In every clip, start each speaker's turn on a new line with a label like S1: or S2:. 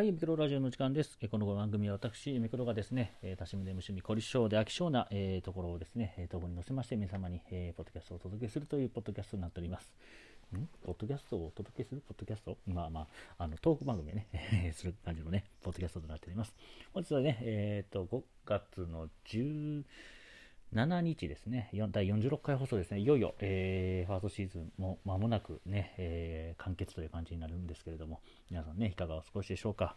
S1: はい、ミクロラジオの時間です。この番組は私、ミクロがですね、えー多趣味で無趣味、凝り性で飽き性な、えーところをですね、えー、とこに載せまして、皆様に、えーポッドキャストをお届けするというポッドキャストになっております。ん？ポッドキャストをお届けする？ポッドキャスト？まあまあ、あの、トーク番組をね、する感じのね、ポッドキャストとなっております。本日はね、えっ、と、5月の10、7日ですね、第46回放送ですね、いよいよ、えーファーストシーズンも間もなくね、えー完結という感じになるんですけれども、皆さんね、いかがお過ごしでしょうか。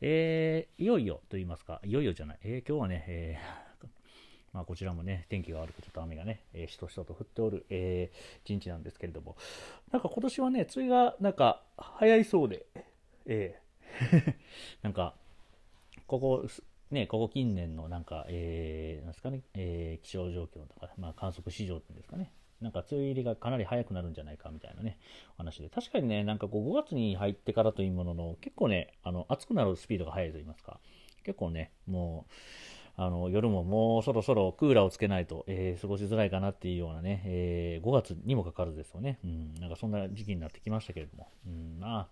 S1: えーいよいよと言いますか、いよいよじゃない、えー今日はね、えー まあ、こちらもね、天気が悪く、ちょっと雨がね、えーしとしとと降っておる、えー一日なんですけれども、なんか今年はね、梅雨がなんか早いそうで、えー なんか、ここ、ね、ここ近年のなんか、えーなんですかね、えー気象状況とか、まあ、観測史上っていうんですかね、なんか梅雨入りがかなり早くなるんじゃないかみたいなね、お話で、確かにね、なんかこう5月に入ってからというものの、結構ね、あの暑くなるスピードが速いと言いますか、結構ね、もう、あの夜ももうそろそろクーラーをつけないと、えー過ごしづらいかなっていうようなね、えー5月にもかかわらずですよね、うん、なんかそんな時期になってきましたけれども、うん、まあ、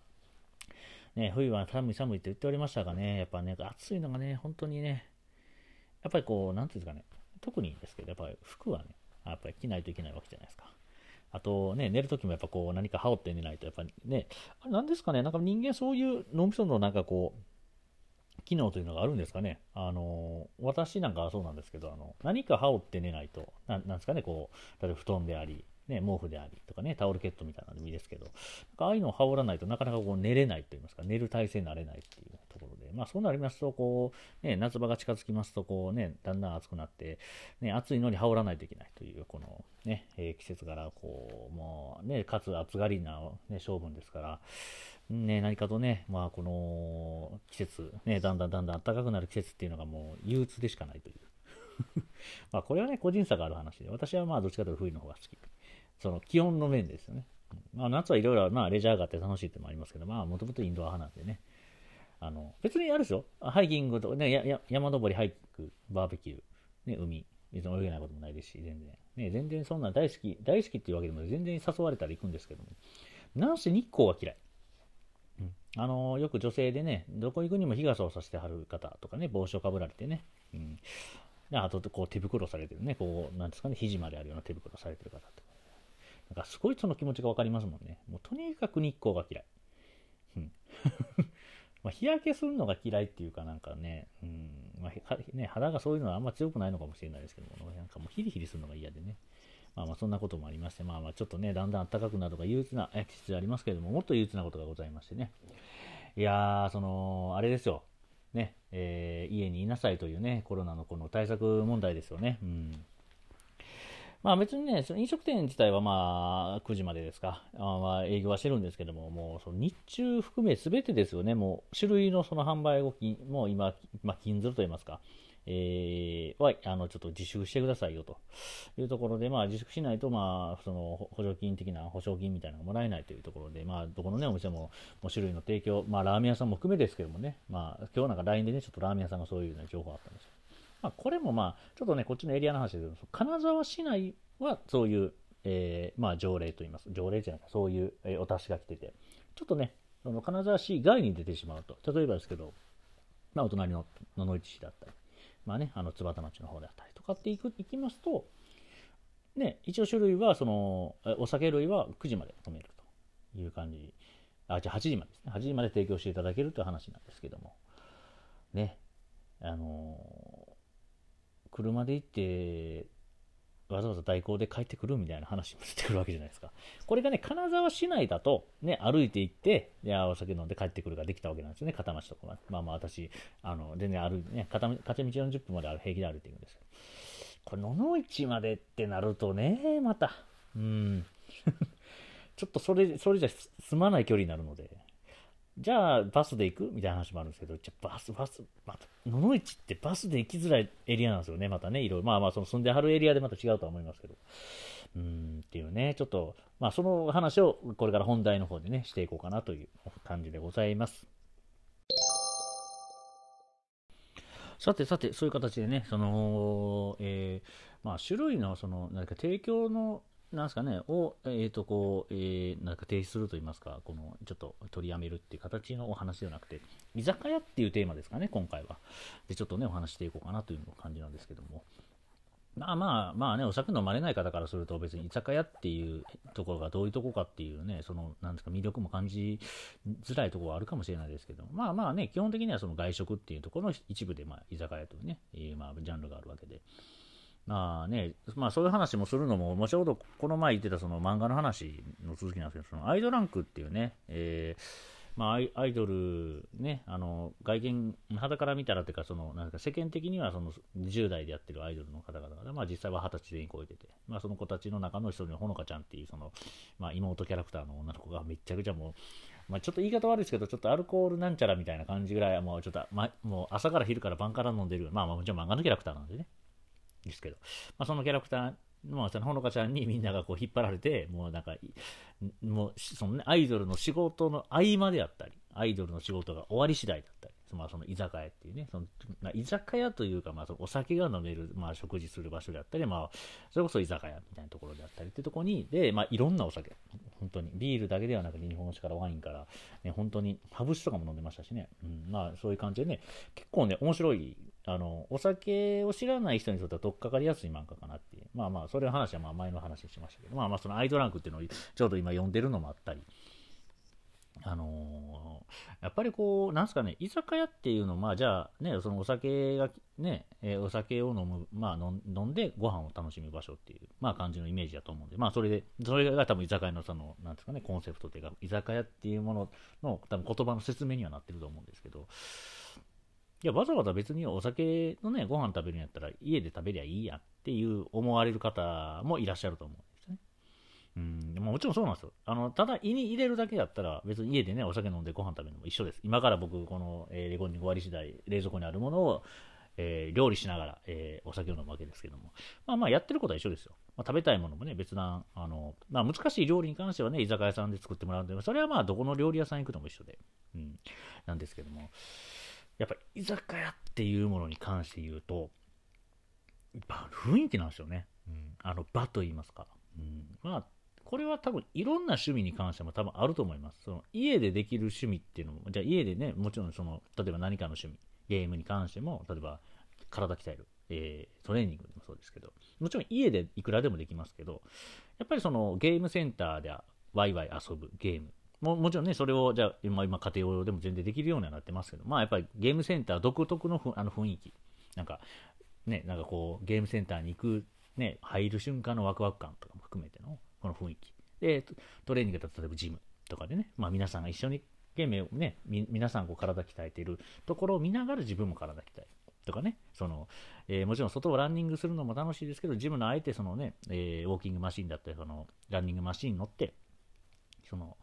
S1: ね、冬は寒い寒いって言っておりましたがね、やっぱね、暑いのがね、本当にね、やっぱりこう、なんていうんですかね、特にですけど、やっぱり服はね、やっぱり着ないといけないわけじゃないですか。あとね、寝るときもやっぱこう何か羽織って寝ないと、やっぱりね、あれなんですかね、なんか人間そういう脳みそのなんかこう、機能というのがあるんですかね。あの、私なんかはそうなんですけど、あの、何か羽織って寝ないと、ななんですかね、こう、例えば布団であり、ね、毛布でありとかね、タオルケットみたいなのでもいいですけど、なんかああいうのを羽織らないとなかなかこう寝れないと言いますか、寝る体勢になれないっていうところで、まあそうなりますと、こう、ね、夏場が近づきますと、こうね、だんだん暑くなって、ね、暑いのに羽織らないといけないという、このね、えー季節柄、こう、もうね、かつ暑がりな、ね、性分ですから、ね、何かとね、まあこの季節、ね、だんだんだんだん暖かくなる季節っていうのがもう憂鬱でしかないという。まあこれはね、個人差がある話で、私はまあどっちかというと冬の方が好き。その気温の面ですよね。まあ、夏はいろいろ、まあ、レジャーがあって楽しいってもありますけど、まあ、もともとインドア派なんでね。あの、別にあるでしょハイキングとか、ね、やや山登り、ハイク、バーベキュー、ね、海、別に泳げないこともないですし、全然。ね、全然そんな大好き、大好きっていうわけでも全然誘われたら行くんですけども。なんせ日光が嫌い。うんあのよく女性でね、どこ行くにも日傘をさしてはる方とかね、帽子をかぶられてね、うん、であとこう手袋されてるね、こう、なんですかね、肘まであるような手袋されてる方とか、なんかすごいその気持ちがわかりますもんね。もうとにかく日光が嫌い。まあ日焼けするのが嫌いっていうかなんかね、うんまあね、肌がそういうのはあんま強くないのかもしれないですけども、なんかもうヒリヒリするのが嫌でね。まあまあそんなこともありまして、まあまあちょっとね、だんだん暖かくなるとか憂鬱なえ季節ありますけれども、もっと憂鬱なことがございましてね。いやー、その、あれですよ。ね、えー家にいなさいというね、コロナのこの対策問題ですよね。うん。まあ別にね、その飲食店自体はまあ9時までですか、あま営業はしてるんですけども、もうその日中含め全てですよね、もう種類のその販売動きも今、まあ、禁ずると言いますか、えーはあのちょっと自粛してくださいよと。いうところで、まあ、自粛しないと、まあ、その補助金的な保証金みたいなのがもらえないというところで、まあ、どこの、ね、お店ももう種類の提供、まあ、ラーメン屋さんも含めですけどもね、まあ、今日なんか LINE でね、ちょっとラーメン屋さんがそういうような情報があったんですよ。まあ、これもまあ、ちょっとね、こっちのエリアの話ですけど、金沢市内はそういう、えーまあ、条例といいます。条例じゃないか、そういう、えーお達しが来てて、ちょっとね、その金沢市外に出てしまうと、例えばですけど、まあ、お隣の野々市市だったり、まあね、あの、津幡町の方であったりとかっていく、行きますと、ね、一応種類は、その、お酒類は9時まで止めるという感じ。あ、じゃあ8時までですね。8時まで提供していただけるという話なんですけども。ね、あのー車で行って、わざわざ代行で帰ってくるみたいな話も出てくるわけじゃないですか。これがね、金沢市内だと、ね、歩いて行って、いや、お酒飲んで帰ってくるができたわけなんですよね、片町とかは。まあまあ私、あの、全然歩いてね、片道40分まで平気で歩いていくんです。これ、野々市までってなるとね、また、うん。ちょっとそれ、それじゃ済まない距離になるので、じゃあバスで行く？みたいな話もあるんですけど、じゃあバス、バス、また、野々市ってバスで行きづらいエリアなんですよね、またね、いろいろ。まあまあ、その住んではるエリアでまた違うとは思いますけど。うん、っていうね、ちょっと、まあその話をこれから本題の方でね、していこうかなという感じでございます。さてさて、そういう形でね、その、えーまあ、種類の、その、何か提供の、なんすかね、を、えっ、ー、と、こう、えー、なんか提出すると言いますか、この、ちょっと取りやめるっていう形のお話ではなくて、居酒屋っていうテーマですかね、今回は。で、ちょっとね、お話していこうかなという感じなんですけども。まあまあ、まあね、お酒飲まれない方からすると別に居酒屋っていうところがどういうとこかっていうね、その、なんですか、魅力も感じづらいところはあるかもしれないですけど、まあまあね、基本的にはその外食っていうところの一部で、まあ、居酒屋というね、えー、まあ、ジャンルがあるわけで。まあね、まあそういう話もするのも、もちろんこの前言ってたその漫画の話の続きなんですけど、そのアイドランクっていうね、えーまあ、アイドル、ね、あの外見、肌から見たらというか、そのなんか世間的にはその10代でやってるアイドルの方々が、まあ、実際は20歳全員超えてて、まあ、その子たちの中の一人のほのかちゃんっていうその、まあ、妹キャラクターの女の子がめちゃくちゃもう、まあ、ちょっと言い方悪いですけど、ちょっとアルコールなんちゃらみたいな感じぐらい、もうちょっと、ま、もう朝から昼から晩から飲んでる、まあ、もちろん漫画のキャラクターなんでね、ですけど、まあ、そのキャラクターまあ、そのほのかちゃんにみんながこう引っ張られて、もうなんか、もう、そのね、アイドルの仕事の合間であったり、アイドルの仕事が終わり次第だったり、まあ、その居酒屋っていうね、そのまあ、居酒屋というか、まあ、そのお酒が飲める、まあ、食事する場所であったり、まあ、それこそ居酒屋みたいなところであったりっていうところに、で、まあ、いろんなお酒、本当に、ビールだけではなくて、日本酒からワインから、ね、本当に、ハブ酒とかも飲んでましたしね、うん、まあ、そういう感じでね、結構ね、面白い、あの、お酒を知らない人にとっては、とっかかりやすい漫画かなっていう。まあまあ、それの話はまあ前の話にしましたけど、まあまあ、そのアイドランクっていうのをちょうど今読んでるのもあったり、あのー、やっぱりこう、なんすかね、居酒屋っていうのは、まあ、じゃあ、ね、そのお酒が、ね、えー、お酒を飲む、まあ飲、んでご飯を楽しむ場所っていう、まあ、感じのイメージだと思うんで、まあ、それで、それが多分居酒屋の、その、なんですかね、コンセプトというか、居酒屋っていうものの、多分言葉の説明にはなってると思うんですけど、いや、わざわざ別にお酒のね、ご飯食べるんやったら、家で食べりゃいいやっていう思われる方もいらっしゃると思うんですね。うん、もちろんそうなんですよ。あの、ただ胃に入れるだけだったら、別に家でね、お酒飲んでご飯食べるのも一緒です。今から僕、この、えー、レゴンに終わり次第、冷蔵庫にあるものを、えー、料理しながら、えー、お酒を飲むわけですけども。まあまあ、やってることは一緒ですよ。まあ、食べたいものもね、別な、あの、まあ、難しい料理に関してはね、居酒屋さんで作ってもらうんで、それはまあ、どこの料理屋さん行くのも一緒で、うん、なんですけども、やっぱ居酒屋っていうものに関して言うと、やっぱ雰囲気なんですよね。うん、あの、場と言いますか。うん、まあ、これは多分いろんな趣味に関しても多分あると思います。その家でできる趣味っていうのも、じゃあ家でね、もちろんその、例えば何かの趣味、ゲームに関しても、例えば体鍛える、えー、トレーニングでもそうですけど、もちろん家でいくらでもできますけど、やっぱりそのゲームセンターでワイワイ遊ぶゲーム。ももちろんね、それをじゃあ今、今家庭用でも全然できるようにはなってますけど、まあやっぱりゲームセンター独特のふあの雰囲気。なんか、ね、なんかこう、ゲームセンターに行く、ね、入る瞬間のワクワク感とかも含めての、この雰囲気。で、トレーニングだと例えばジムとかでね、まあ皆さんが一緒にゲームをね、皆さんこう体鍛えているところを見ながら自分も体鍛えとかね、その、えー、もちろん外をランニングするのも楽しいですけど、ジムのあえてそのね、えー、ウォーキングマシンだったり、その、ランニングマシンに乗って、その、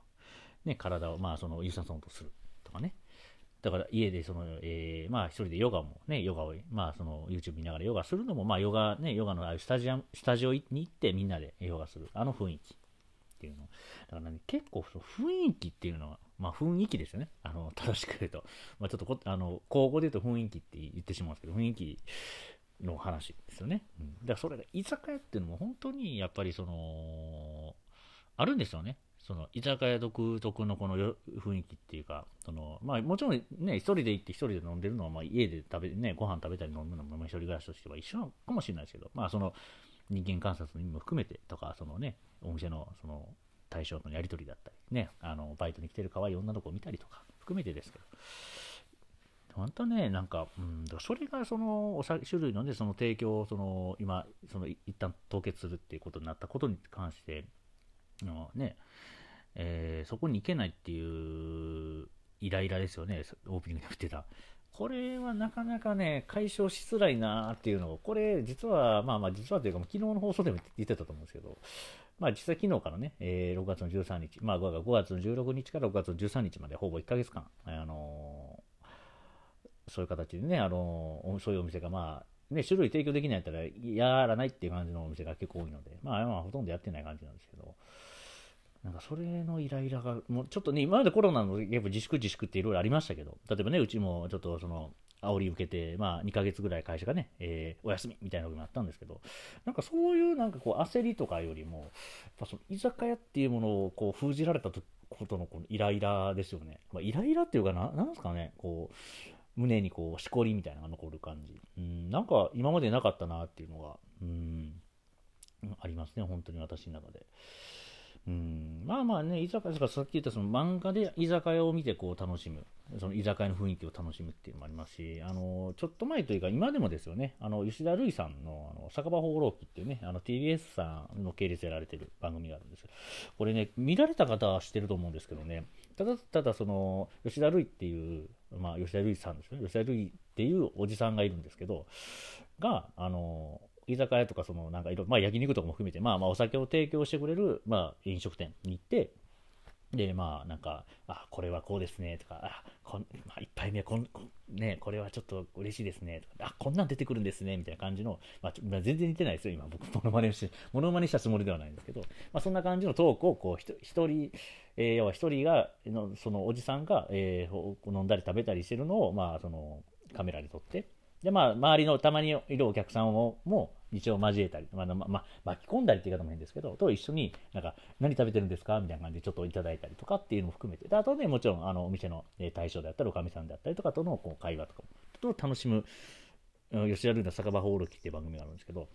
S1: ね、体を、まあ、その、有酸素運動するとかね。だから家でその、えー、まあ一人でヨガもね、ヨガを、まあその YouTube 見ながらヨガするのも、まあヨガね、ヨガのあスタジア、スタジオに行ってみんなでヨガする。あの雰囲気。っていうの。だからね、結構その雰囲気っていうのは、まあ雰囲気ですよね。あの、正しく言うと。まあちょっとこ、あの、口語で言うと雰囲気って言ってしまうんですけど、雰囲気の話ですよね。うん。だからそれが居酒屋っていうのも本当にやっぱりその、あるんですよね。その居酒屋独特のこの雰囲気っていうか、そのまあ、もちろんね、一人で行って一人で飲んでるのは、まあ、家で食べ、ね、ご飯食べたり飲むのも、まあ、一人暮らしとしては一緒なのかもしれないですけど、まあ、その人間観察の意味も含めてとか、そのね、お店のその対象とのやり取りだったり、ね、あのバイトに来てる可愛い女の子を見たりとか、含めてですけど、本当ね、なんか、うん、それがそのお酒種類のね、その提供をその今、その一旦凍結するっていうことになったことに関して、のね、えー、そこに行けないっていうイライラですよね、オープニングで言ってた。これはなかなかね、解消しづらいなっていうのを、これ、実は、まあまあ、実はというか、昨日の放送でも言ってたと思うんですけど、まあ、実際昨日からね、えー、6月の13日、まあ、5月の16日から6月の13日まで、ほぼ1ヶ月間、あのー、そういう形でね、あのー、そういうお店が、まあ、ね、種類提供できないやったら、やらないっていう感じのお店が結構多いので、まあ、まあ、ほとんどやってない感じなんですけど、なんかそれのイライラが、もうちょっとね、今までコロナのやっぱ自粛自粛っていろいろありましたけど、例えばね、うちもちょっとその、煽り受けて、まあ、2ヶ月ぐらい会社がね、えー、お休みみたいなことになったんですけど、なんかそういうなんかこう焦りとかよりも、やっぱその居酒屋っていうものをこう封じられたことのこのイライラですよね。まあ、イライラっていうかな、なんですかね、こう、胸にこう、しこりみたいなのが残る感じ。うん、なんか今までなかったなっていうのが、うん、ありますね、本当に私の中で。うん、まあまあね、居酒屋、さっき言ったその漫画で居酒屋を見てこう楽しむ、その居酒屋の雰囲気を楽しむっていうのもありますし、あの、ちょっと前というか今でもですよね、あの、吉田類さんの、あの、酒場放浪記っていうね、あの、TBS さんの系列やられてる番組があるんですこれね、見られた方は知ってると思うんですけどね、ただただその、吉田類っていう、まあ、吉田類さんですね、吉田類っていうおじさんがいるんですけど、が、あの、居酒屋とか、その、なんかいろ、まあ焼肉とかも含めて、まあまあお酒を提供してくれる、まあ飲食店に行って、で、まあなんか、あ、これはこうですね、とか、あ、こん、まあ、一杯目こん、ね、これはちょっと嬉しいですね、とか、あ、こんなん出てくるんですね、みたいな感じの、まあ、まあ、全然似てないですよ、今、僕、モノマネして、モノマネしたつもりではないんですけど、まあそんな感じのトークを、こう、一人、えー、要は一人がの、そのおじさんが、えー、飲んだり食べたりしてるのを、まあその、カメラに撮って、で、まあ、周りのたまにいるお客さんをも一応交えたり、まあ、まま巻き込んだりって言い方も変ですけど、と一緒になんか、何食べてるんですかみたいな感じでちょっといただいたりとかっていうのも含めて、であとね、もちろん、あの、お店の対象であったり、おかみさんであったりとかとのこう会話とかも、と楽しむ、吉田ルーの酒場ホールキっていう番組があるんですけど、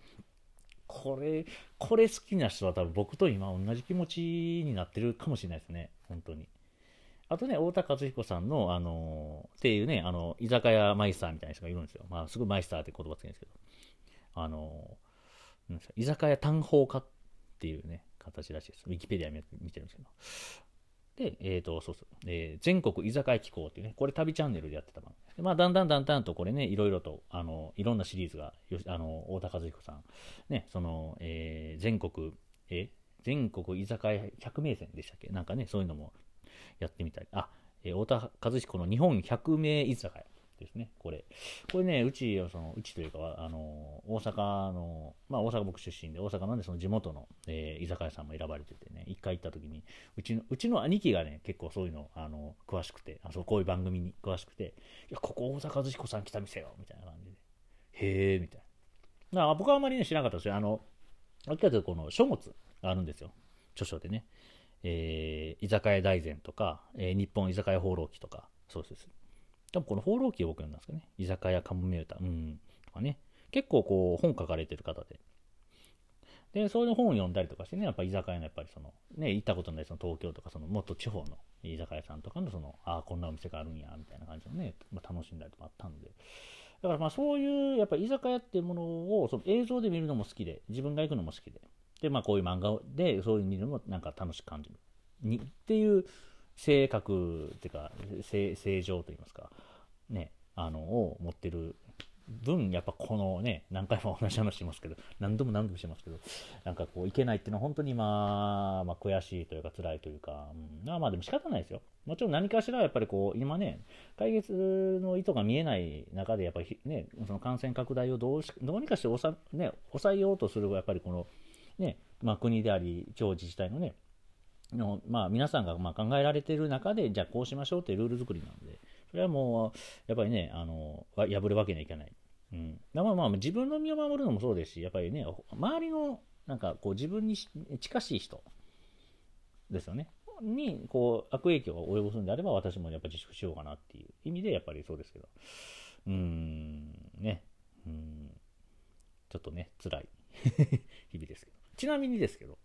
S1: これ、これ好きな人は多分僕と今同じ気持ちになってるかもしれないですね、本当に。あとね、太田和彦さんの、あのー、っていうね、あの、居酒屋マイスターみたいな人がいるんですよ。まあ、すごいマイスターって言葉つけるんですけど、あのー、居酒屋単法化っていうね、形らしいです。ウィキペディア見てるんですけど。で、えっ、ー、と、そうそう、えー、全国居酒屋機構っていうね、これ旅チャンネルでやってた番組まあ、だんだんだんだんとこれね、いろいろと、あの、いろんなシリーズが、よあの、太田和彦さん、ね、その、えー、全国、え全国居酒屋百名店でしたっけ？なんかね、そういうのもやってみたり。あ、えー、太田和彦の日本百名居酒屋ですね、これ。これね、うち、そのうちというか、あの、大阪の、まあ大阪僕出身で、大阪なんでその地元の、えー、居酒屋さんも選ばれててね、一回行った時に、うちの、うちの兄貴がね、結構そういうの、あの、詳しくて、あそうこういう番組に詳しくて、いや、ここ大阪和彦さん来た店よ、みたいな感じで。へえ、みたいな。だから僕はあまりね、知らなかったですよ。あの、あっかとこの書物があるんですよ。著書でね。えー、居酒屋大全とか、えー、日本居酒屋放浪記とか、そうです。多分この放浪記を僕読んだんですかね。居酒屋カモメ歌、うん、とかね。結構こう、本書かれてる方で。で、そういう本を読んだりとかしてね、やっぱ居酒屋のやっぱりその、ね、行ったことないその東京とか、そのもっと地方の居酒屋さんとかのその、ああ、こんなお店があるんや、みたいな感じのね、まあ、楽しんだりとかあったんで。だからまあそういう、やっぱり居酒屋っていうものをその映像で見るのも好きで、自分が行くのも好きで、で、まあこういう漫画でそういう見るのもなんか楽しく感じる。にっていう性格っていうか、正正常といいますか、ね、あの、を持ってる分、やっぱこのね、何回も同じ話しますけど、何度も何度もしてますけど、なんかこう、いけないっていうのは本当にまあ、まあ、悔しいというか、辛いというか、うん、まあでも仕方ないですよ。もちろん何かしらやっぱりこう、今ね、解決の意図が見えない中で、やっぱりね、その感染拡大をどうしどうにかして抑,、ね、抑えようとする、やっぱりこの、ね、まあ、国であり、地方自治体のね、のまあ、皆さんがま考えられている中で、じゃあこうしましょうというルール作りなので、それはもう、やっぱりね、あの破るわけにはいかない。うん、まあまあ、自分の身を守るのもそうですし、やっぱりね、周りの、なんかこう自分に近しい人ですよね。に、こう、悪影響を及ぼすんであれば、私もやっぱ自粛しようかなっていう意味で、やっぱりそうですけど。うーん、ね。うん、ちょっとね、辛い 日々ですけど。ちなみにですけど、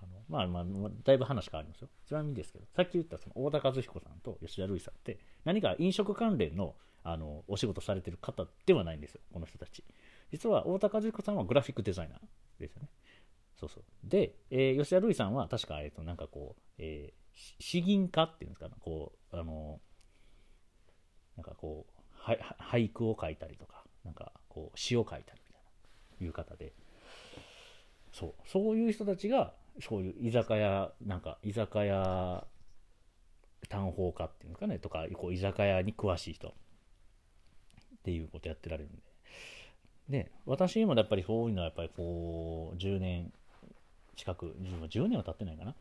S1: あのまあまあ、だいぶ話変わりますよ。ちなみにですけど、さっき言ったその大田和彦さんと吉田類さんって、何か飲食関連のあのお仕事されてる方ではないんですよ、この人たち。実は大田和彦さんはグラフィックデザイナーですよね。そうそう。で、えー、吉田類さんは確か、えっ、ー、と、なんかこう、えー、詩吟家っていうんですかね、こう、あの、なんかこう、俳句を書いたりとか、なんかこう、詩を書いたりみたいな、いう方で、そう、そういう人たちが、そういう居酒屋、なんか居酒屋単法家っていうんですかね、とか、こう居酒屋に詳しい人っていうことやってられるんで。で、私もやっぱりそういうのはやっぱりこう、10年近く、10年は経ってないかな。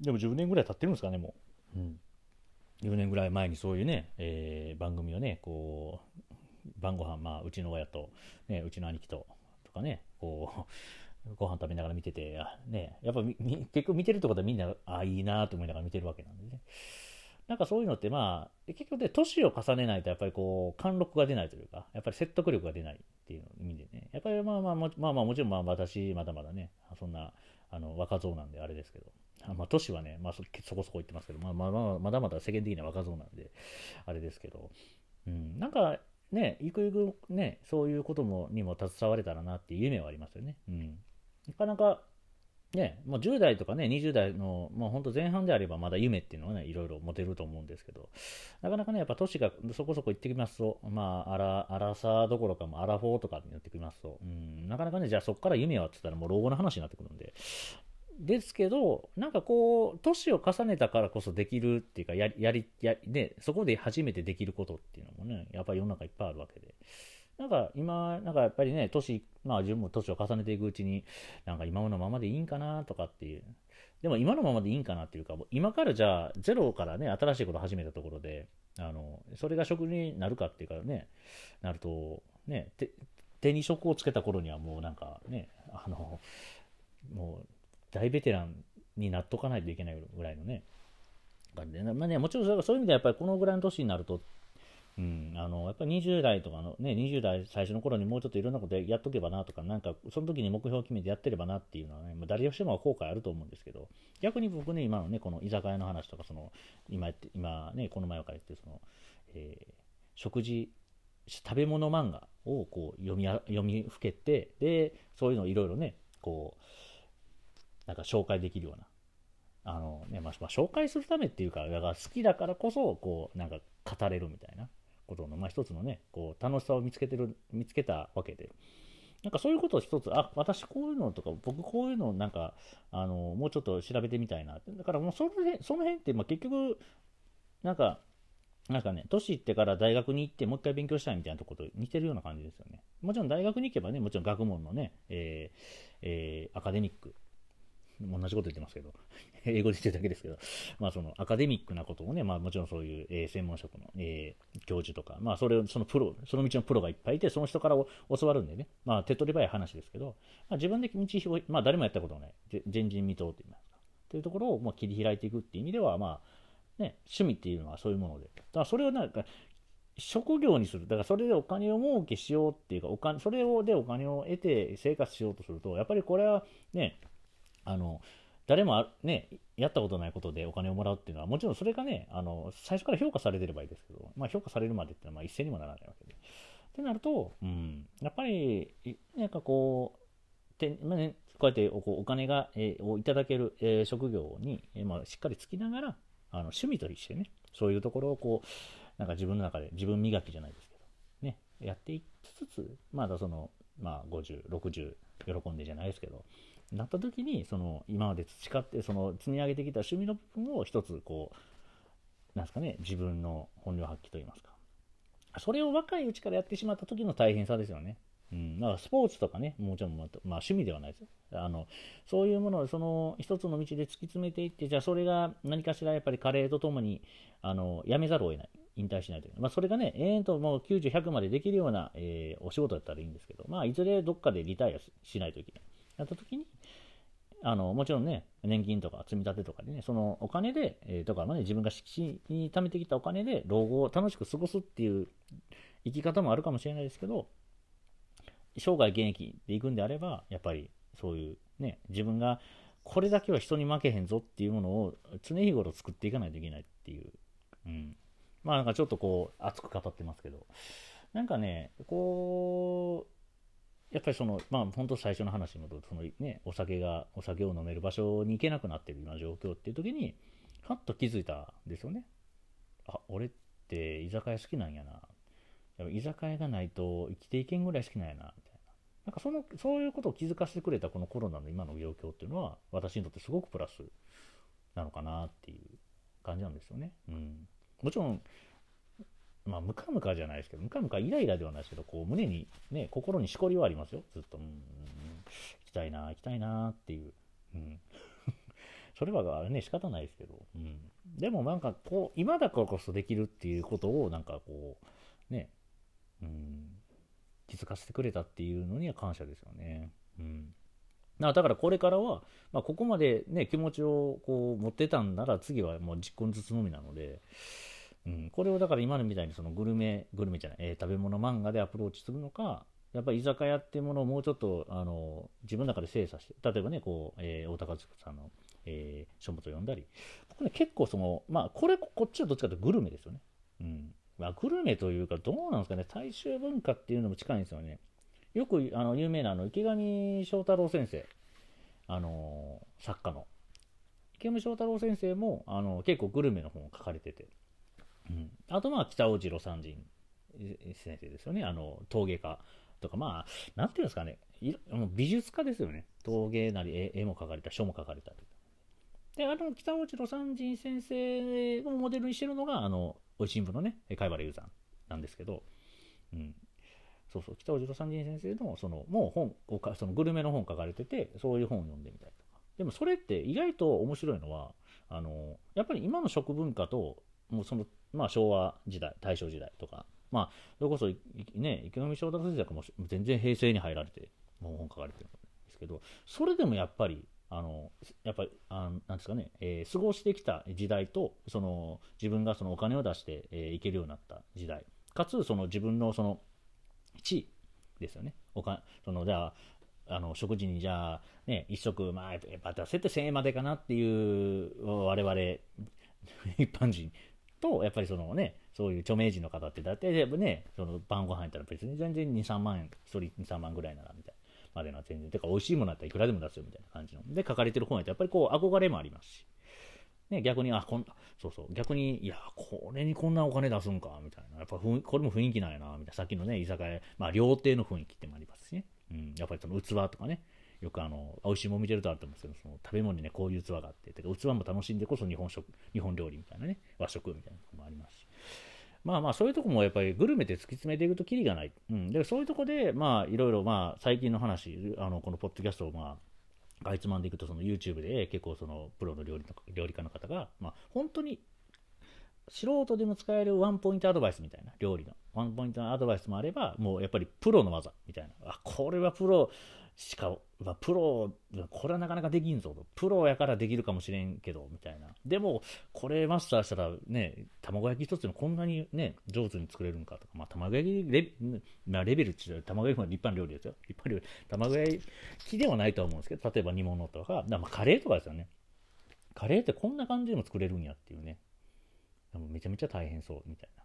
S1: でも10年ぐらい経ってるんですかね、もう。うん。10年ぐらい前にそういうね、えー、番組をね、こう、晩ご飯まあ、うちの親と、ね、うちの兄貴、とかね、こう、ご飯食べながら見てて、ね、やっぱ結局見てるってことはみんな、あ、いいなと思いながら見てるわけなんでね。なんかそういうのってまあ、結局ね、年を重ねないとやっぱりこう、貫禄が出ないというか、やっぱり説得力が出ないっていう意味でね、やっぱりまあまあ、まあまあもちろんまあ私、まだまだね、そんな、あの、若造なんであれですけど、まあ、年はね、まあそ、こそこ言ってますけど、まあ、まあ、まだまだ世間的には若造なんで、あれですけど、うん、なんか、ね、ゆくゆくね、そういうこともにも携われたらなっていう夢はありますよね。うん。なかなか、ね、もう10代とかね、20代の、もう本当前半であればまだ夢っていうのはね、いろいろ持てると思うんですけど、なかなかね、やっぱ年がそこそこ行ってきますと、まあ、アラ、アラサーどころかもアラフォーとかになってきますと、うん、なかなかね、じゃあそこから夢はって言ったらもう老後の話になってくるんで、ですけど、なんかこう、年を重ねたからこそできるっていうか、やり、やり、やね、そこで初めてできることっていうのもね、やっぱり世の中いっぱいあるわけで。なんか今、なんかやっぱりね、年、まあ自分も年を重ねていくうちに、なんか今のままでいいんかなとかっていう。でも今のままでいいんかなっていうか、今からじゃあゼロからね、新しいこと始めたところで、あの、それが職になるかっていうかね、なると、ね、手に職をつけた頃にはもうなんかね、あの、もう大ベテランになっとかないといけないぐらいのね、まあね、もちろんそういう意味ではやっぱりこのぐらいの年になると、うん、あのやっぱり20代とかのね、20代最初の頃にもうちょっといろんなことやっとけばなとか、なんかその時に目標を決めてやってればなっていうのはね、まあ、誰としても後悔あると思うんですけど、逆に僕ね、今のね、この居酒屋の話とか、その今今ね、この前から言ってその、えー、食事、食べ物漫画をこう読み読みふけて、で、そういうのをいろいろね、こう、なんか紹介できるような、あのね、まあ、紹介するためっていうか、だから好きだからこそ、こう、なんか語れるみたいなことの、まあ、一つのね、こう、楽しさを見つけてる、見つけたわけで、なんかそういうことを一つ、あ、私こういうのとか、僕こういうのなんか、あの、もうちょっと調べてみたいな。だからもうその辺、その辺って、まあ、結局、なんか、なんかね、年いってから大学に行ってもう一回勉強したいみたいなところと似てるような感じですよね。もちろん大学に行けばね、もちろん学問のね、えーえー、アカデミック同じこと言ってますけど、英語で言ってるだけですけど、まあそのアカデミックなことをね、まあもちろんそういう、専門職の、教授とか、まあそれを、そのプロ、その道のプロがいっぱいいて、その人から教わるんでね、まあ手っ取り早い話ですけど、まあ自分で道を、まあ誰もやったことない、前人未到と言いますか、というところをまあ切り開いていくっていう意味では、まあ、ね、趣味っていうのはそういうもので、だからそれをなんか、職業にする。だからそれでお金を儲けしようっていうか、お金、それをでお金を得て生活しようとすると、やっぱりこれはね、あの、誰もね、やったことないことでお金をもらうっていうのは、もちろんそれがね、あの、最初から評価されてればいいですけど、まあ評価されるまでっていうのはまあ一斉にもならないわけで。ってなると、うん、やっぱり、なんかこう、てまあね、こうやっておお金が、えー、をいただける、えー、職業に、えー、まあ、しっかりつきながら、あの趣味としてね、そういうところをこう、なんか自分の中で自分磨きじゃないですけど、ね、やっていきつつ、まだその、まあ50、60、喜んでじゃないですけど、なった時にその今まで培ってその積み上げてきた趣味の部分を一つこうなんですかね自分の本領発揮といいますかそれを若いうちからやってしまった時の大変さですよね。うん、だからスポーツとかね、もちろん、まあ、趣味ではないですよ。あの、そういうものを、その一つの道で突き詰めていって、じゃあそれが何かしらやっぱり加齢とともに、あの、やめざるを得ない。引退しないという。まあ、それがね、永遠ともう90、100までできるような、えー、お仕事だったらいいんですけど、まあ、いずれどっかでリタイアしないといけない。なった時に、あの、もちろんね、年金とか積み立てとかでね、そのお金で、えー、とか、まあね、自分が敷地に貯めてきたお金で老後を楽しく過ごすっていう生き方もあるかもしれないですけど、生涯現役で行くんであれば、やっぱりそういうね、自分がこれだけは人に負けへんぞっていうものを常日頃作っていかないといけないっていう、うん。まあなんかちょっとこう、熱く語ってますけど、なんかね、こう、やっぱりその、まあ、本当最初の話に戻ると、そのね、お酒が、お酒を飲める場所に行けなくなってるような状況っていう時に、はっと気づいたんですよね。あ、俺って居酒屋好きなんやな。居酒屋がないと生きていけんぐらい好きなんやな、みたいな。なんかその、そういうことを気づかせてくれたこのコロナの今の状況っていうのは、私にとってすごくプラスなのかなっていう感じなんですよね。うん。もちろん、まあ、ムカムカじゃないですけど、ムカムカイライラではないですけど、こう、胸に、ね、心にしこりはありますよ。ずっと、うん、行きたいな、行きたいなっていう。うん。それはあれね、仕方ないですけど、うん。でもなんかこう、今だからこそできるっていうことを、なんかこう、ね、うん、気づかせてくれたっていうのには感謝ですよね。うん。だからこれからは、まあ、ここまでね、気持ちをこう持ってたんなら次はもう実行ずつのみなので、うん、これをだから今のみたいにそのグルメ、グルメじゃない、えー、食べ物漫画でアプローチするのか、やっぱり居酒屋っていうものをもうちょっとあの自分の中で精査して、例えばね、こう、えー、大高さんの、えー、書物を読んだり、僕ね、結構その、まあ、これ、こっちはどっちかというとグルメですよね。うん。まあ、グルメというか、どうなんですかね、大衆文化っていうのも近いんですよね。よくあの有名なあの池上正太郎先生、あの作家の。池上正太郎先生もあの結構グルメの本を書かれてて、うん、あとまあ北尾次郎三人先生ですよね、あの陶芸家とか、まあ、なんていうんですかね、美術家ですよね、陶芸なり絵も描かれた、書も描かれたで、あの北尾次郎三人先生をモデルにしてるのが、あの、おいしんぼのね、貝原雄山なんですけど、うん、そうそう、北尾次郎三人先生の、その、もう本をか、そのグルメの本書かれてて、そういう本を読んでみたりとか。でもそれって意外と面白いのは、あの、やっぱり今の食文化と、もうその、まあ昭和時代、大正時代とか、まあ、それこそ、ね、池上正太郎先生とかも全然平成に入られて、もう本書かれてるんですけど、それでもやっぱり、あのやっぱりあなんですかね、えー、過ごしてきた時代とその自分がそのお金を出して、えー、けるようになった時代。かつその自分のその地位ですよね。おかそのじゃああの食事にじゃあ、ね、一食、まあ、やっぱ出せて1000円までかなっていう我々一般人とやっぱりそのねそういう著名人の方って大体ねその晩ご飯行ったら別に全然23万円1人23万ぐらいならみたいなまでのは全然てか美味しいものだったらいくらでも出すよみたいな感じので書かれてる本やとやっぱりこう憧れもありますしね、逆に、あ、こんそうそう、逆に、いや、これにこんなお金出すんか、みたいな。やっぱこれも雰囲気なんやな、みたいな。さっきのね、居酒屋、まあ、料亭の雰囲気ってもありますしね。うん、やっぱりその器とかね、よくあの、美味しいもん見てるとあると思うんですけど、その食べ物にね、こういう器があって、てか器も楽しんでこそ日本食、日本料理みたいなね、和食みたいなのもありますし。まあまあ、そういうとこもやっぱりグルメで突き詰めていくときりがない。うん。で、そういうとこで、まあ、いろいろ、まあ、最近の話、あの、このポッドキャストを、まあ、あいつまんでいくとその YouTube で結構そのプロの料理の料理家の方が、まあ、本当に素人でも使えるワンポイントアドバイスみたいな料理のワンポイントのアドバイスもあればもうやっぱりプロの技みたいなあこれはプロしか、ま、プロ、これはなかなかできんぞと。プロやからできるかもしれんけど、みたいな。でも、これマスターしたらね、卵焼き一つでもこんなにね、上手に作れるんかとか、まあ、卵焼きレ,、まあ、レベルって卵焼きも立派な料理ですよ。立派料理。卵焼きではないと思うんですけど、例えば煮物とか、まあ、カレーとかですよね。カレーってこんな感じでも作れるんやっていうね。めちゃめちゃ大変そうみたいな。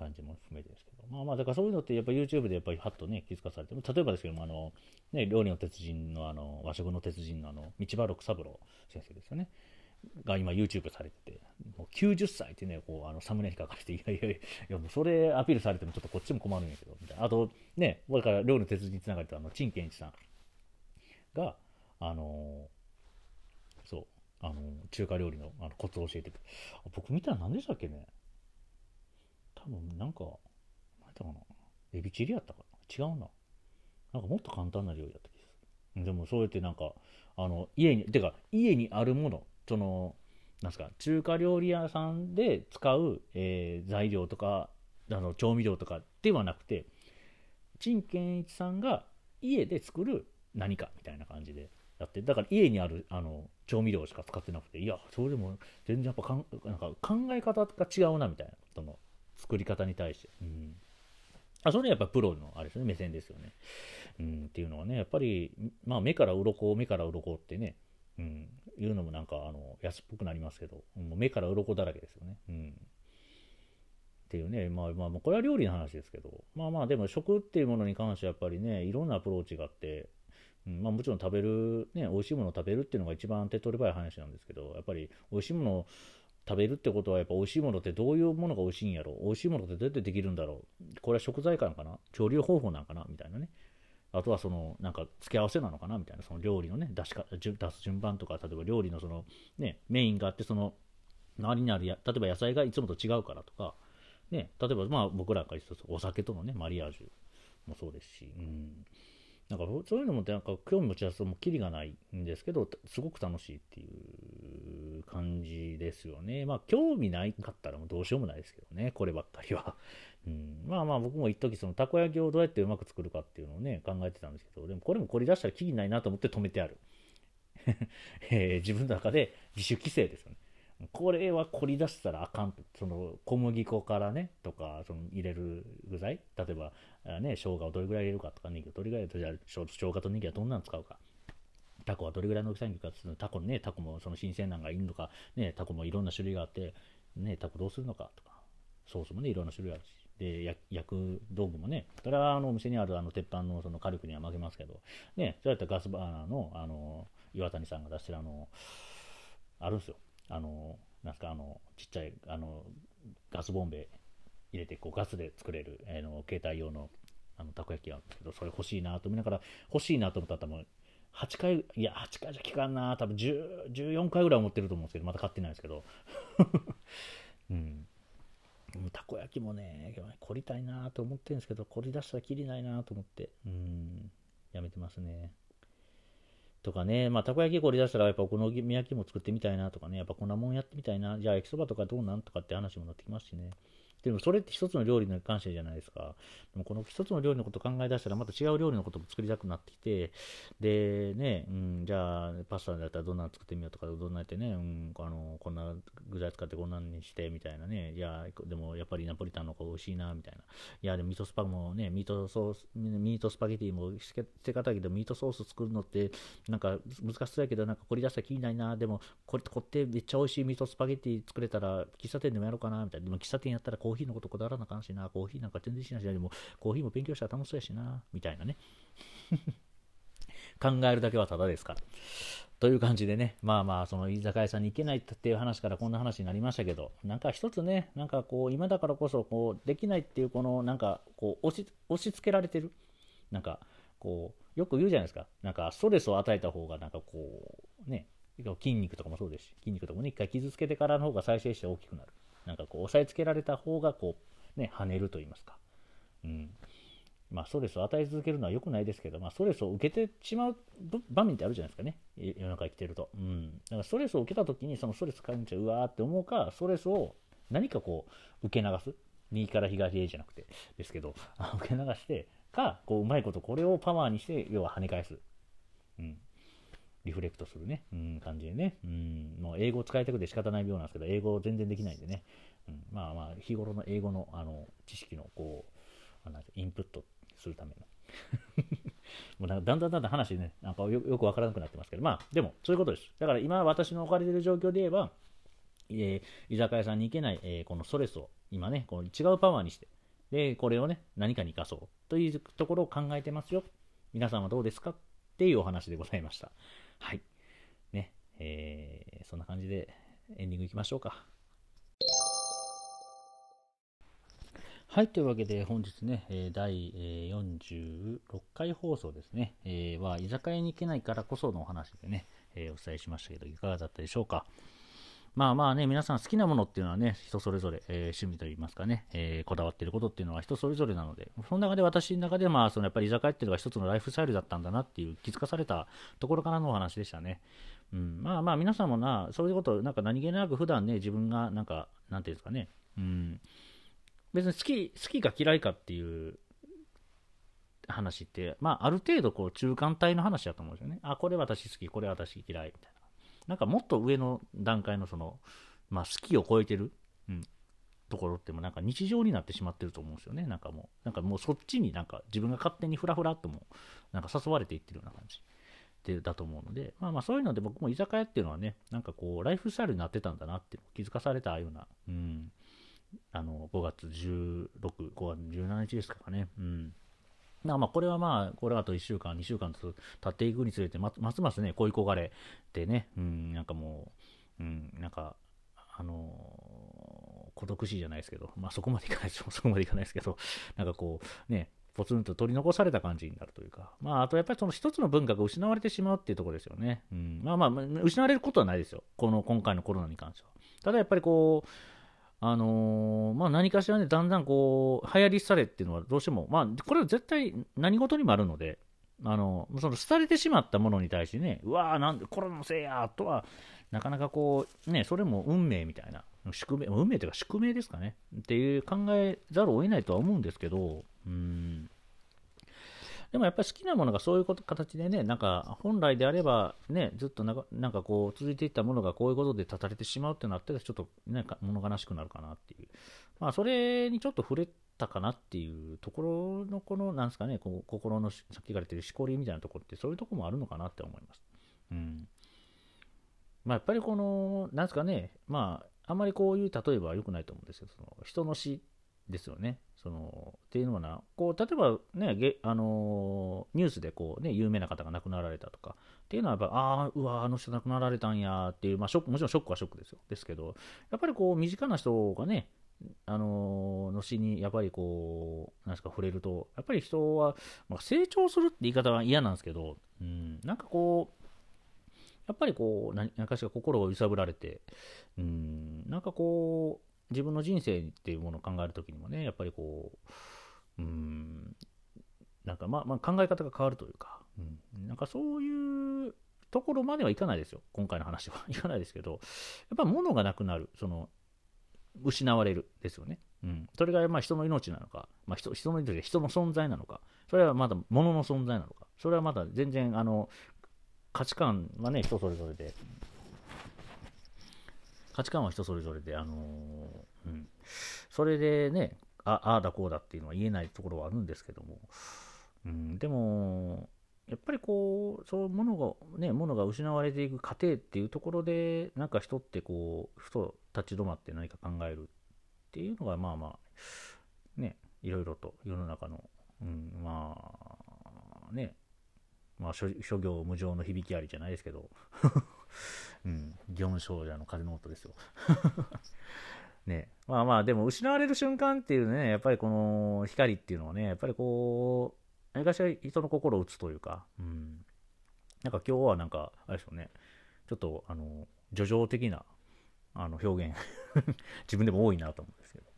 S1: 感じも含めてですけど、まあまあ、だからそういうのってやっぱ YouTube でやっぱりハッとね、気づかされても、例えばですけども、あの、ね、料理の鉄人のあの、和食の鉄人のあの、道場六三郎先生ですよね。が今 YouTube されてて、もう90歳ってね、こう、あの、サムネに書かれて、いやいやいや、もうそれアピールされてもちょっとこっちも困るんやけど、みたいな。あと、ね、だから料理の鉄人につながれたあの、陳健一さんが、あのそう、あの中華料理のあのコツを教えて僕見たら何でしたっけね多分なんか、何やったかな？エビチリやったかな？違うな。なんかもっと簡単な料理だった気がす。でもそうやってなんか、あの、家に、てか、家にあるもの、その、なんすか、中華料理屋さんで使う、えー、材料とか、あの、調味料とかではなくて、陳健一さんが家で作る何かみたいな感じでやって、だから家にある、あの、調味料しか使ってなくて、いや、それでも全然やっぱかんなんか考え方が違うなみたいな、その、作り方に対して。うん。あ、それはやっぱプロのあれですね、目線ですよね。うん、っていうのはね、やっぱり、まあ目から鱗、目から鱗ってね、うん、言うのもなんか、あの、安っぽくなりますけど、もう目から鱗だらけですよね。うん。っていうね、まあまあ、これは料理の話ですけど、まあまあ、でも食っていうものに関してはやっぱりね、いろんなアプローチがあって、うん、まあもちろん食べる、ね、美味しいものを食べるっていうのが一番手っ取り早い話なんですけど、やっぱり美味しいものを食べるってことはやっぱ美味しいものってどういうものが美味しいんやろ美味しいものってどうやってできるんだろう？これは食材感かな？調理方法なんかな？みたいなね。あとはそのなんか付け合わせなのかな？みたいな。その料理のね出しか出す順番とか例えば料理のそのねメインがあってその周りにあるや例えば野菜がいつもと違うからとかね例えばまあ僕らから一つお酒とのねマリアージュもそうですしうん。なんかそういうのもなんか興味持ち出すともうキリがないんですけどすごく楽しいっていう感じですよね。まあ、興味ないかったらもうどうしようもないですけどね、こればっかりは。うん、まあまあ、僕も一時そのたこ焼きをどうやってうまく作るかっていうのをね、考えてたんですけど、でもこれも凝り出したらきりないなと思って止めてある。えー、自分の中で自主規制ですよね。これは凝り出したらあかんと。その小麦粉からね、とか、その入れる具材、例えば、ね、生姜をどれぐらい入れるかとか、ネギをどれぐらい、じゃ生姜とネギはどんなの使うか。タコはどれぐらいの大きさにいるかタコね、タコもその新鮮なのがいるのか、ね、タコもいろんな種類があって、ね、タコどうするのかとか、ソースもね、いろんな種類あるし、で、焼く道具もね、それはあのお店にあるあの鉄板のその火力には負けますけど、ね、そうやったらガスバーナーの、あの、岩谷さんが出してるあの、あるんですよ。あの、なんすか、あの、ちっちゃい、あの、ガスボンベ入れて、こう、ガスで作れる、あの、携帯用の、あの、たこ焼きがあるんですけど、それ欲しいなと思いながら、欲しいなと思ったら多分、8回、いや、8回じゃ効かんな多分10、14回ぐらい思ってると思うんですけど、まだ買ってないですけど。うん。たこ焼きもね、凝りたいなと思ってるんですけど、凝り出したらきりないなと思って、うん、やめてますね。とかね、まあ、たこ焼き凝り出したら、やっぱお好み焼きも作ってみたいなとかね、やっぱこんなもんやってみたいな、じゃあ焼きそばとかどうなんとかって話もなってきますしね。でもそれって一つの料理に関してじゃないですか。でもこの一つの料理のことを考え出したらまた違う料理のことも作りたくなってきて、でね、うん、じゃあパスタだったらどんなの作ってみようとか、どんなやってね、うん、あのこんな具材使ってこんなにしてみたいなね、いや、でもやっぱりナポリタンの方が美味しいな、みたいな。いや、でもミートスパもね、ミートソース、ミートスパゲティも捨て方だけど、ミートソース作るのってなんか難しそうやけど、なんか凝り出したらきりないな、でもこれってこってめっちゃ美味しいミートスパゲティ作れたら喫茶店でもやろうかな、みたいな。でも喫茶店やったらコーヒーのことこだわらなあかんしな、コーヒーなんか全然しないしな、でもコーヒーも勉強したら楽しそうやしな、みたいなね。考えるだけはただですから。という感じでね、まあまあ、その居酒屋さんに行けないっていう話からこんな話になりましたけど、なんか一つね、なんかこう、今だからこそ、こう、できないっていう、この、なんか、こう、押し、押し付けられてる。なんか、こう、よく言うじゃないですか。なんか、ストレスを与えた方が、なんかこう、ね、筋肉とかもそうですし、筋肉とかもね、一回傷つけてからの方が再生して大きくなる。なんかこう、押さえつけられた方が、こう、ね、跳ねると言いますか。うん。まあ、ストレスを与え続けるのは良くないですけど、まあ、ストレスを受けてしまう場面ってあるじゃないですかね。世の中生きてると。うん。だからストレスを受けた時に、そのストレス感じちゃう、わーって思うか、ストレスを何かこう、受け流す。右から東へじゃなくて、ですけど、受け流して、か、こう、うまいことこれをパワーにして、要は跳ね返す。うん。リフレクトするね、うん、感じでね、うん、もう英語を使いたくて仕方ない病なんですけど、英語全然できないんでね、うん、まあまあ、日頃の英語のあの知識のこう、あのインプットするための。もうなんかだんだんだんだん話ね、なんかよくわからなくなってますけど、まあ、でも、そういうことです。だから今、私の置かれてる状況で言えば、えー、居酒屋さんに行けない、えー、このストレスを今ね、この違うパワーにして、で、これをね、何かに生かそうというところを考えてますよ。皆さんはどうですかっていうお話でございました。はい。ね、えー、そんな感じでエンディングいきましょうか。はい、というわけで本日ね、第46回放送ですね、え、は居酒屋に行けないからこそのお話でね、え、お伝えしましたけど、いかがだったでしょうか？まあまあね、皆さん好きなものっていうのはね、人それぞれ、えー、趣味といいますかね、えー、こだわってることっていうのは人それぞれなので、その中で私の中でまあ、そのやっぱり居酒屋っていうのが一つのライフスタイルだったんだなっていう気づかされたところからのお話でしたね。うん、まあまあ皆さんもな、そういうこと、なんか何気なく普段ね、自分がなんか、なんていうんですかね、うん、別に好き、好きか嫌いかっていう話って、まあ、ある程度こう中間体の話だと思うんですよね。あ、これ私好き、これ私嫌い、みたいな。なんかもっと上の段階のその、まあ、好きを超えてる、うん、ところってもなんか日常になってしまってると思うんですよね。なんかもう、なんかもうそっちになんか自分が勝手にふらふらっともなんか誘われていってるような感じ。でだと思うので、まあまあそういうので僕も居酒屋っていうのはね、なんかこう、ライフスタイルになってたんだなって気づかされたような、うん、あの、5月16、5月17日ですからね。うん。まあま、これはまあ、これあと1週間、2週間と経っていくにつれて、ますますね、恋焦がれてね、うん、なんかもう、うん、なんか、あのー、孤独死じゃないですけど、まあそこまでいかないですよ、そこまでいかないですけど、なんかこう、ね、ポツンと取り残された感じになるというか、まあ、あとやっぱりその一つの文化が失われてしまうっていうところですよね。うん、まあまあ、失われることはないですよ。この、今回のコロナに関しては。ただやっぱりこう、あのー、まあ、何かしらね、だんだんこう、流行りされっていうのはどうしても、まあ、これは絶対何事にもあるので、あの、その、廃れてしまったものに対してね、うわーなんで、コロナのせいやとは、なかなかこう、ね、それも運命みたいな、宿命、運命というか宿命ですかね、っていう考えざるを得ないとは思うんですけど、うん。でもやっぱり好きなものがそういうこと形でね、なんか本来であれば、ね、ずっとなんかこう続いていったものがこういうことで断たれてしまうってなったら、ちょっとなんか物悲しくなるかなっていう、まあ、それにちょっと触れたかなっていうところの、この、なんですかね、こう心のさっきから言ってるしこりみたいなところって、そういうとこもあるのかなって思います。うんまあ、やっぱりこの、なんですかね、まあ、あんまりこういう例えばは良くないと思うんですよ。その人の死ですよね。そのっていうのはな、こう例えばね、げあのニュースでこう、ね、有名な方が亡くなられたとかっていうのは、やっぱああ、うわ、あの人亡くなられたんやっていう、まあ、ショックもちろんショックはショックですよ。ですけど、やっぱりこう身近な人がね、あのの死にやっぱりこう、なんですか、触れると、やっぱり人は、まあ、成長するって言い方は嫌なんですけど、うん、なんかこう、やっぱりこう、何かしら心を揺さぶられて、うん、なんかこう、自分の人生っていうものを考えるときにもね、やっぱりこう、うん、なんかまあ、まあ、考え方が変わるというか、うん、なんかそういうところまではいかないですよ、今回の話は。いかないですけど、やっぱ物がなくなる、その、失われるですよね。うん、それがまあ人の命なのか、まあ人、人の命で人の存在なのか、それはまだ物の存在なのか、それはまだ全然あの価値観はね、人それぞれで、価値観は人それぞれで、あの、うん、それでね、ああだこうだっていうのは言えないところはあるんですけども、うん、でも、やっぱりこう、そういうものが、ね、ものが失われていく過程っていうところで、なんか人ってこう、ふと立ち止まって何か考えるっていうのが、まあまあ、ね、いろいろと世の中の、うん、まあ、ね、まあ諸、諸行無常の響きありじゃないですけど、うん、祇園少女の風の音ですよ。ね、まあまあ、でも失われる瞬間っていうね、やっぱりこの光っていうのはね、やっぱりこう、何かしら人の心を打つというか、うん、なんか今日はなんか、あれですよね、ちょっと、あの、叙情的な、あの、表現 自分でも多いなと思うんですけど。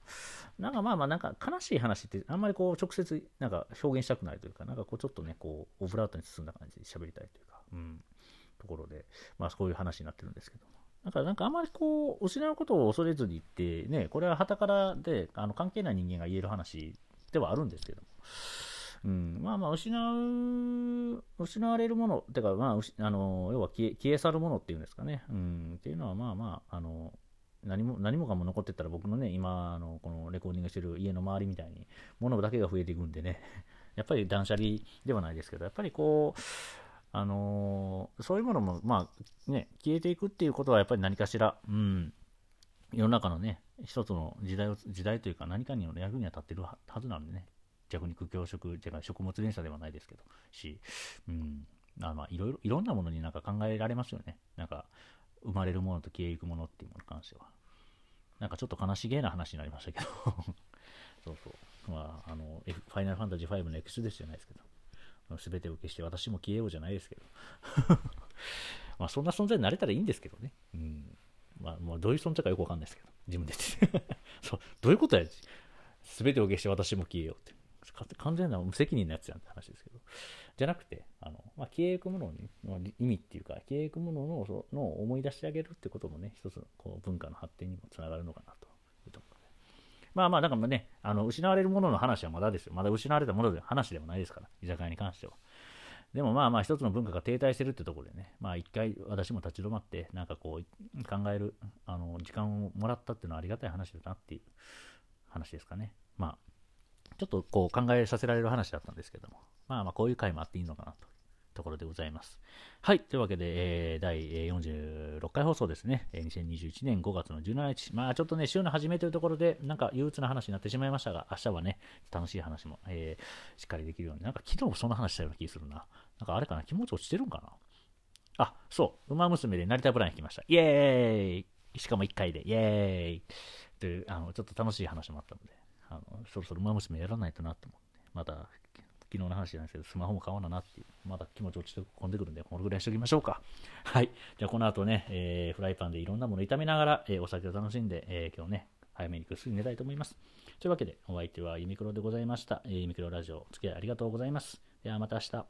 S1: なんかまあまあ、なんか悲しい話ってあんまりこう直接なんか表現したくないというか、なんかこうちょっとね、こうオブラートに包んだ感じで喋りたいというか、うん。ところで、まあ、そういう話になってるんですけどだからなんかあんまりこう、失うことを恐れずに言って、ね、これは旗からで、あの関係ない人間が言える話ではあるんですけども。うん、まあまあ、失う、失われるもの、てか、まあ、あの、要は消え消え去るものっていうんですかね。うん、っていうのは、まあまあ、あの、何も、何もかも残ってったら僕のね、今、あの、このレコーディングしてる家の周りみたいに、物だけが増えていくんでね、やっぱり断捨離ではないですけど、やっぱりこう、あのー、そういうものも、まあ、ね、消えていくっていうことはやっぱり何かしら、うん、世の中のね、一つの時代を、時代というか何かにの役には立ってるはずなんでね、弱肉強食、じゃ食物連鎖ではないですけど、し、うん、あまあ、いろいろ、いろんなものになんか考えられますよね。なんか、生まれるものと消えゆくものっていうものに関しては。なんかちょっと悲しげな話になりましたけど そうそう。まあ、あの、ファイナルファンタジー5のエクスですじゃないですけど。全てを消して私も消えようじゃないですけど まあそんな存在になれたらいいんですけどね。うん。まあ、もうどういう存在かよくわかんないですけど、自分で そう、どういうことや全てを消して私も消えようって。完全な無責任なやつやんって話ですけど。じゃなくて、あの、まあ、消えゆくものの意味っていうか、消えゆくもののの思い出してあげるってこともね、一つのこう文化の発展にもつながるのかなと。まあまあ、だからね、あの、失われるものの話はまだですよ。まだ失われたものの話でもないですから、居酒屋に関しては。でもまあまあ一つの文化が停滞してるってところでね、まあ一回私も立ち止まって、なんかこう考える、あの、時間をもらったっていうのはありがたい話だなっていう話ですかね。まあ、ちょっとこう考えさせられる話だったんですけども、まあまあこういう回もあっていいのかなとところでございます。はい。というわけで、えー、第46回放送ですね。2021年5月の17日。まあちょっとね、週の初めというところで、なんか憂鬱な話になってしまいましたが、明日はね、楽しい話も、えー、しっかりできるように。なんか昨日もそんな話したような気するな。なんかあれかな、気持ち落ちてるんかな。あ、そう。馬娘で成田ブラン行きました。イエーイしかも1回で、イエーイという、あの、ちょっと楽しい話もあったので、あの、そろそろ馬娘やらないとなと思って、また昨日の話じゃないですけど、スマホも買おうななっていう、まだ気持ち落ちて込んでくるんで、このぐらいしときましょうか。はい。じゃあ、この後ね、えー、フライパンでいろんなもの炒めながら、えー、お酒を楽しんで、えー、今日ね、早めにぐっすり寝たいと思います。というわけで、お相手はユミクロでございました。えー、ユミクロラジオ、お付き合いありがとうございます。では、また明日。